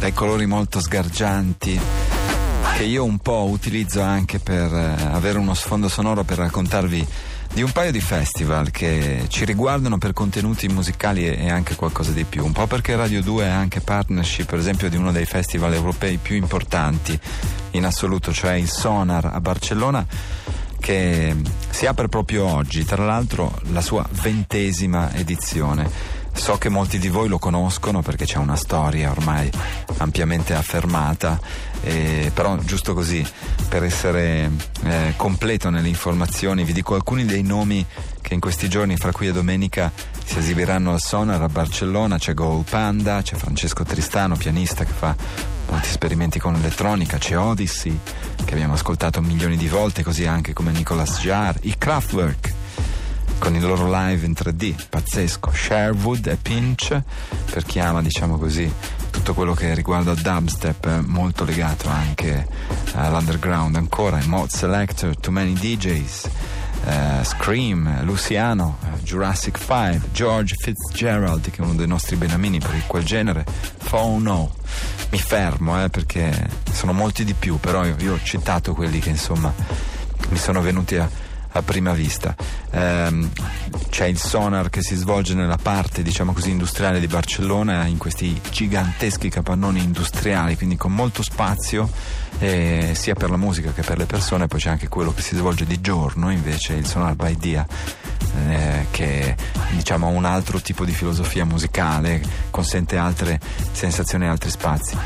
dai colori molto sgargianti che io un po' utilizzo anche per eh, avere uno sfondo sonoro per raccontarvi di un paio di festival che ci riguardano per contenuti musicali e, e anche qualcosa di più. Un po' perché Radio 2 è anche partnership, per esempio, di uno dei festival europei più importanti in assoluto, cioè il Sonar a Barcellona che si apre proprio oggi, tra l'altro la sua ventesima edizione. So che molti di voi lo conoscono perché c'è una storia ormai ampiamente affermata, eh, però giusto così, per essere eh, completo nelle informazioni, vi dico alcuni dei nomi che in questi giorni, fra qui e domenica, si esibiranno al Sonar a Barcellona. C'è Gold Panda, c'è Francesco Tristano, pianista che fa molti esperimenti con l'elettronica, c'è Odyssey, che abbiamo ascoltato milioni di volte, così anche come Nicolas Jarre, i Kraftwerk con il loro live in 3D, pazzesco, Sherwood e Pinch, per chi ama diciamo così tutto quello che riguarda dubstep, molto legato anche all'underground ancora, i Mod Selector, Too Many DJs, uh, Scream, Luciano, Jurassic 5, George Fitzgerald, che è uno dei nostri benamini per quel genere, Phono. Mi fermo eh, perché sono molti di più, però io, io ho citato quelli che insomma mi sono venuti a a prima vista. Ehm, c'è il sonar che si svolge nella parte, diciamo così, industriale di Barcellona, in questi giganteschi capannoni industriali, quindi con molto spazio eh, sia per la musica che per le persone, poi c'è anche quello che si svolge di giorno, invece il sonar by dia eh, che diciamo ha un altro tipo di filosofia musicale, consente altre sensazioni e altri spazi.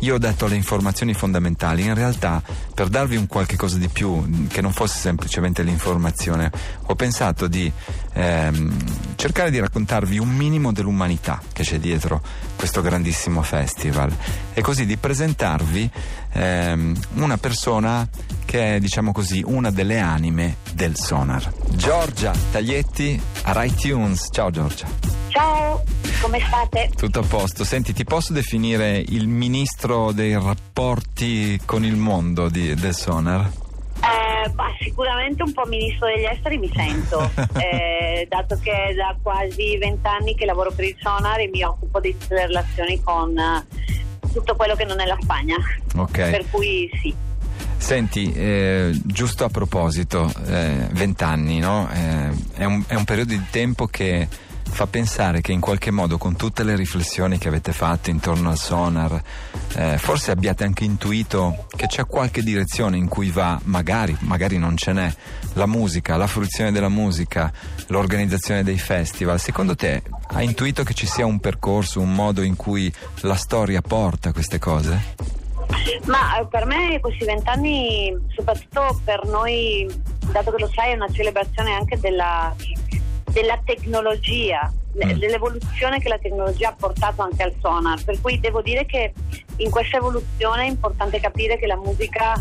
Io ho detto le informazioni fondamentali, in realtà per darvi un qualche cosa di più, che non fosse semplicemente l'informazione, ho pensato di ehm, cercare di raccontarvi un minimo dell'umanità che c'è dietro questo grandissimo festival e così di presentarvi ehm, una persona che è, diciamo così, una delle anime del sonar. Giorgia Taglietti a Rai Tunes. Ciao Giorgia. Ciao, come state? Tutto a posto. Senti, ti posso definire il ministro dei rapporti con il mondo di, del sonar? Eh, bah, sicuramente un po' ministro degli esteri mi sento, eh, dato che è da quasi vent'anni che lavoro per il Sonar e mi occupo di tutte le relazioni con eh, tutto quello che non è la Spagna. Ok. Per cui sì. Senti, eh, giusto a proposito, eh, vent'anni, no? Eh, è, un, è un periodo di tempo che fa pensare che in qualche modo con tutte le riflessioni che avete fatto intorno al sonar, eh, forse abbiate anche intuito che c'è qualche direzione in cui va, magari, magari non ce n'è, la musica, la fruizione della musica, l'organizzazione dei festival. Secondo te hai intuito che ci sia un percorso, un modo in cui la storia porta queste cose? Ma eh, per me questi vent'anni, soprattutto per noi, dato che lo sai, è una celebrazione anche della, della tecnologia, mm. dell'evoluzione che la tecnologia ha portato anche al sonar. Per cui devo dire che in questa evoluzione è importante capire che la musica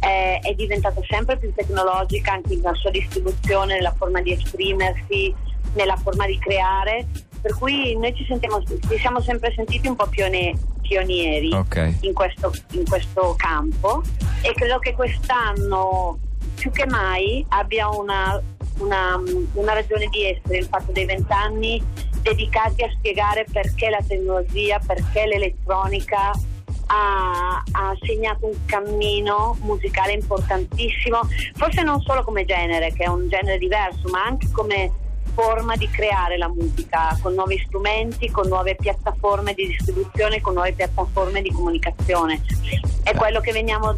è, è diventata sempre più tecnologica anche nella sua distribuzione, nella forma di esprimersi, nella forma di creare per cui noi ci, sentiamo, ci siamo sempre sentiti un po' pione, pionieri okay. in, questo, in questo campo e credo che quest'anno più che mai abbia una, una, una ragione di essere il fatto dei vent'anni dedicati a spiegare perché la tecnologia, perché l'elettronica ha, ha, segnato un cammino musicale importantissimo, forse non solo come genere, che è un genere diverso, ma anche come forma di creare la musica con nuovi strumenti, con nuove piattaforme di distribuzione, con nuove piattaforme di comunicazione. È quello che veniamo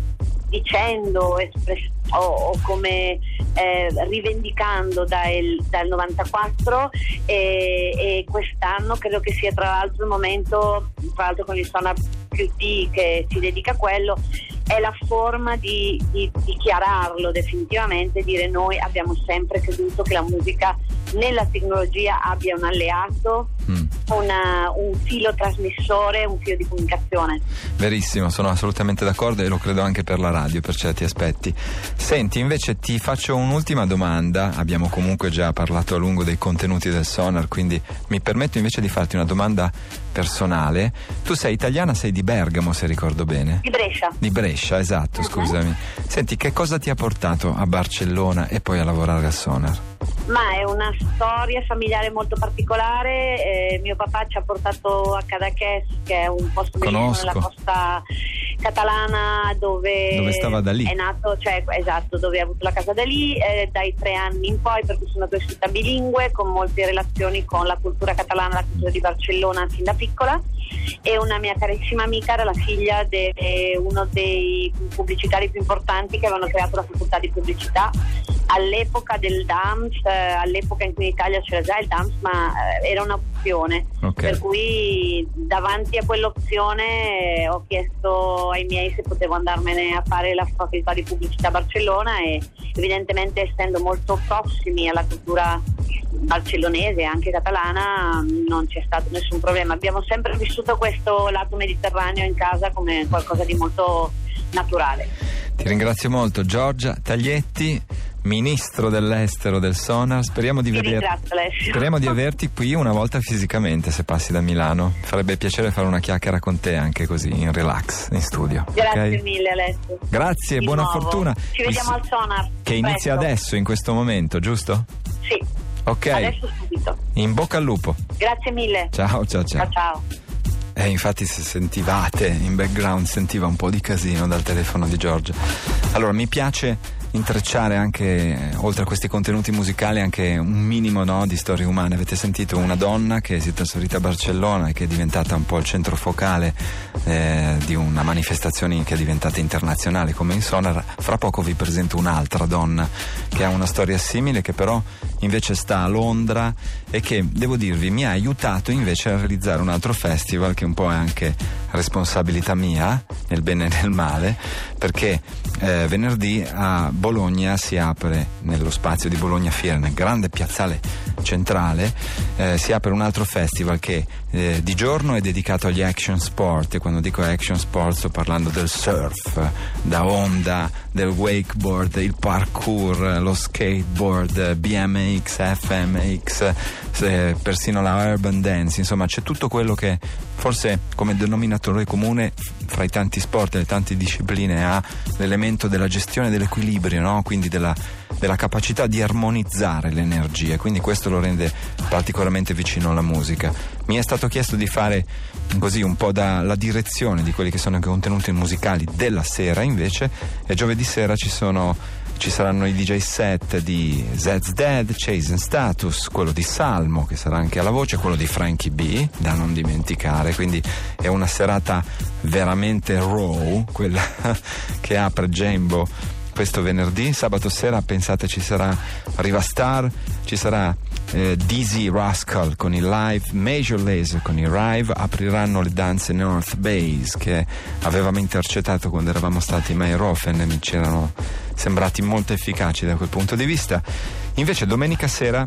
dicendo espress- o, o, come eh, rivendicando dal, dal 94 e, e, quest'anno credo che sia tra l'altro il momento, tra l'altro con il più D che si dedica a quello, è la forma di, di dichiararlo definitivamente, dire noi abbiamo sempre creduto che la musica nella tecnologia abbia un alleato, Mm. Una- un filo trasmissore, un filo di comunicazione. Verissimo, sono assolutamente d'accordo e lo credo anche per la radio per certi aspetti. Senti, invece ti faccio un'ultima domanda, abbiamo comunque già parlato a lungo dei contenuti del sonar, quindi mi permetto invece di farti una domanda personale. Tu sei italiana, sei di Bergamo se ricordo bene? Di Brescia. Di Brescia, esatto, scusami. Senti, che cosa ti ha portato a Barcellona e poi a lavorare al sonar? Ma è una storia familiare molto particolare. eh, mio papà ci ha portato a Cadaqués, che è un posto bellissimo Conosco. nella costa catalana dove, Dove stava Dalì. è nato, cioè esatto, dove ha avuto la casa da lì eh, dai tre anni in poi, per cui sono cresciuta bilingue con molte relazioni con la cultura catalana, la cultura di Barcellona fin da piccola. E una mia carissima amica era la figlia di uno dei pubblicitari più importanti che avevano creato la facoltà di pubblicità all'epoca del DAMS, eh, all'epoca in cui in Italia c'era già il DAMS, ma eh, era un'opzione. Ok. Per cui davanti a quell'opzione eh, ho chiesto ai miei se potevo andarmene a fare la facoltà di pubblicità a Barcellona e evidentemente essendo molto prossimi alla cultura barcellonese e anche catalana non c'è stato nessun problema. Abbiamo sempre vissuto questo lato mediterraneo in casa come qualcosa di molto naturale. Ti ringrazio molto Giorgia Taglietti, ministro dell'estero del Sonar. Speriamo di, veder- speriamo di averti qui una volta fisicamente se passi da Milano. Farebbe piacere fare una chiacchiera con te anche così in relax in studio. Grazie ok? mille Alessio. Grazie, Di buona nuovo. fortuna. Ci vediamo Il- al sonar. Che inizia Presto. adesso, in questo momento, giusto? Sì, Ok. adesso subito. In bocca al lupo. Grazie mille. Ciao, ciao, ciao. Ciao ciao. Eh, infatti se sentivate in background sentiva un po' di casino dal telefono di Giorgia. Allora mi piace intrecciare anche, eh, oltre a questi contenuti musicali, anche un minimo no, di storie umane. Avete sentito una donna che si è trasferita a Barcellona e che è diventata un po' il centro focale eh, di una manifestazione che è diventata internazionale come in Sonar. Fra poco vi presento un'altra donna che ha una storia simile, che però invece sta a Londra e che, devo dirvi, mi ha aiutato invece a realizzare un altro festival che un po' è anche responsabilità mia, nel bene e nel male, perché eh, venerdì a Bologna si apre nello spazio di Bologna Fiera, nel grande piazzale centrale, eh, si apre un altro festival che eh, di giorno è dedicato agli action sport e quando dico action sport sto parlando del surf, da onda, del wakeboard, il parkour, lo skateboard, BMX, FMX, eh, persino la urban dance, insomma c'è tutto quello che forse come denominatore comune fra i tanti sport e le tante discipline ha l'elemento della gestione dell'equilibrio, no? quindi della, della capacità di armonizzare le energie, quindi questo lo rende particolarmente vicino alla musica. Mi è stato chiesto di fare così un po' dalla direzione di quelli che sono i contenuti musicali della sera invece e giovedì sera ci sono ci saranno i DJ set di Zed's Dead, Chase and Status, quello di Salmo che sarà anche alla voce, quello di Frankie B, da non dimenticare, quindi è una serata veramente raw, quella che apre Jambo questo venerdì, sabato sera pensate ci sarà Riva Star, ci sarà eh, Dizzy Rascal con il live, Major Laser con il live, apriranno le danze North Base che avevamo intercettato quando eravamo stati in Meyerhofen e mi ci erano sembrati molto efficaci da quel punto di vista. Invece domenica sera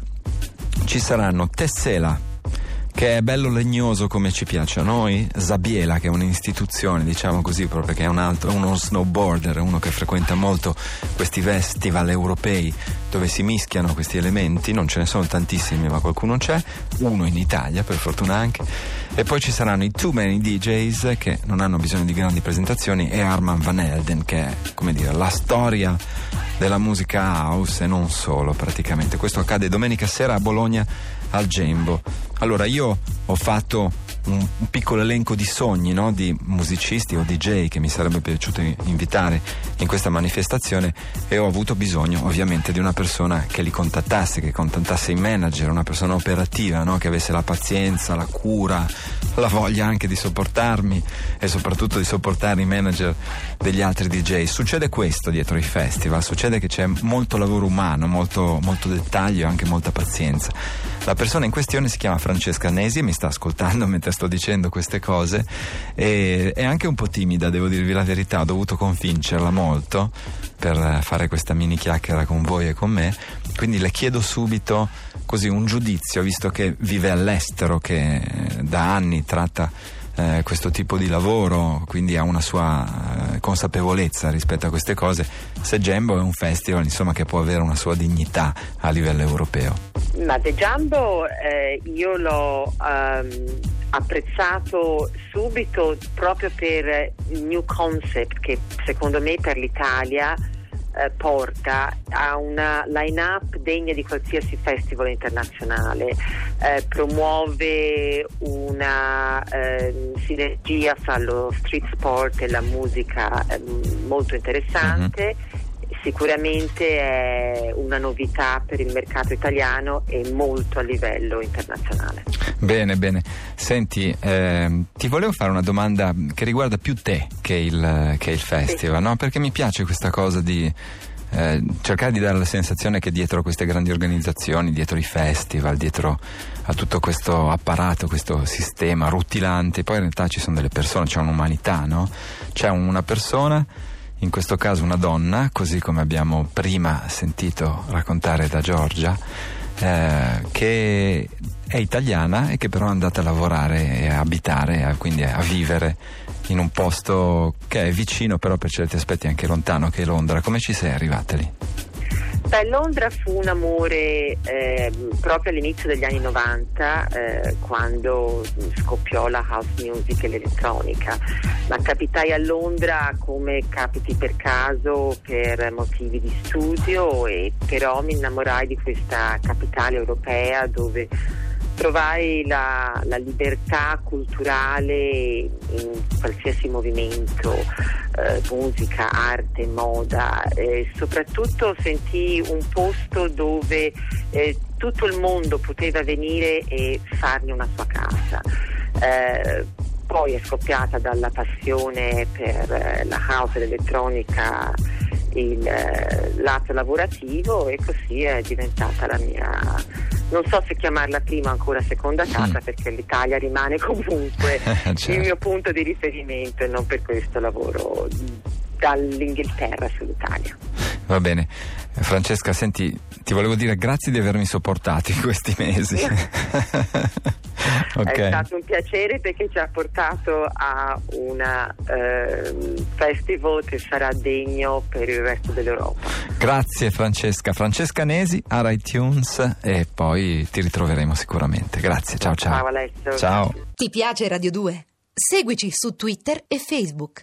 ci saranno Tessela che è bello legnoso come ci piace a noi, Zabiela che è un'istituzione diciamo così proprio che è un altro, uno snowboarder, uno che frequenta molto questi festival europei dove si mischiano questi elementi, non ce ne sono tantissimi ma qualcuno c'è, uno in Italia per fortuna anche, e poi ci saranno i Too Many DJs che non hanno bisogno di grandi presentazioni e Arman Van Elden che è come dire la storia della musica house e non solo praticamente. Questo accade domenica sera a Bologna al Gembo. Allora io ho fatto un, un piccolo elenco di sogni no? di musicisti o DJ che mi sarebbe piaciuto invitare in questa manifestazione e ho avuto bisogno ovviamente di una persona che li contattasse, che contattasse i manager, una persona operativa no? che avesse la pazienza, la cura, la voglia anche di sopportarmi e soprattutto di sopportare i manager degli altri DJ. Succede questo dietro i festival, succede che c'è molto lavoro umano, molto, molto dettaglio e anche molta pazienza. La persona in questione si chiama Francesca Nesi e mi sta ascoltando mentre sto dicendo queste cose. E è anche un po' timida, devo dirvi la verità, ho dovuto convincerla molto per fare questa mini chiacchiera con voi e con me, quindi le chiedo subito così un giudizio, visto che vive all'estero, che da anni tratta eh, questo tipo di lavoro, quindi ha una sua eh, consapevolezza rispetto a queste cose, se Gembo è un festival insomma, che può avere una sua dignità a livello europeo. Ma The Jumbo eh, io l'ho um, apprezzato subito proprio per il new concept che secondo me per l'Italia eh, porta a una line-up degna di qualsiasi festival internazionale, eh, promuove una eh, sinergia fra lo street sport e la musica ehm, molto interessante. Mm-hmm sicuramente è una novità per il mercato italiano e molto a livello internazionale. Bene, bene. Senti, eh, ti volevo fare una domanda che riguarda più te che il, che il festival, sì. no? Perché mi piace questa cosa di eh, cercare di dare la sensazione che dietro queste grandi organizzazioni, dietro i festival, dietro a tutto questo apparato, questo sistema rutilante, poi in realtà ci sono delle persone, c'è un'umanità, no? C'è una persona, in questo caso una donna, così come abbiamo prima sentito raccontare da Giorgia, eh, che è italiana e che però è andata a lavorare e a abitare, quindi a vivere in un posto che è vicino, però per certi aspetti anche lontano, che è Londra. Come ci sei arrivata lì? Beh, Londra fu un amore eh, proprio all'inizio degli anni 90, eh, quando scoppiò la house music e l'elettronica. Ma capitai a Londra come capiti per caso, per motivi di studio, e però mi innamorai di questa capitale europea dove trovai la, la, libertà culturale in qualsiasi movimento, eh, musica, arte, moda, e soprattutto sentii un posto dove eh, tutto il mondo poteva venire e farne una sua casa. Eh, poi è scoppiata dalla passione per eh, la house l'elettronica il eh, lato lavorativo e così è diventata la mia non so se chiamarla prima o ancora seconda casa mm. perché l'Italia rimane comunque certo. il mio punto di riferimento e non per questo lavoro dall'Inghilterra sull'Italia. Va bene. Francesca, senti, ti volevo dire grazie di avermi sopportato in questi mesi. okay. È stato un piacere perché ci ha portato a un eh, festival che sarà degno per il resto dell'Europa. Grazie Francesca. Francesca Nesi a iTunes e poi ti ritroveremo sicuramente. Grazie, ciao ciao. Ciao Alessio. Ciao. Ti piace Radio 2? Seguici su Twitter e Facebook.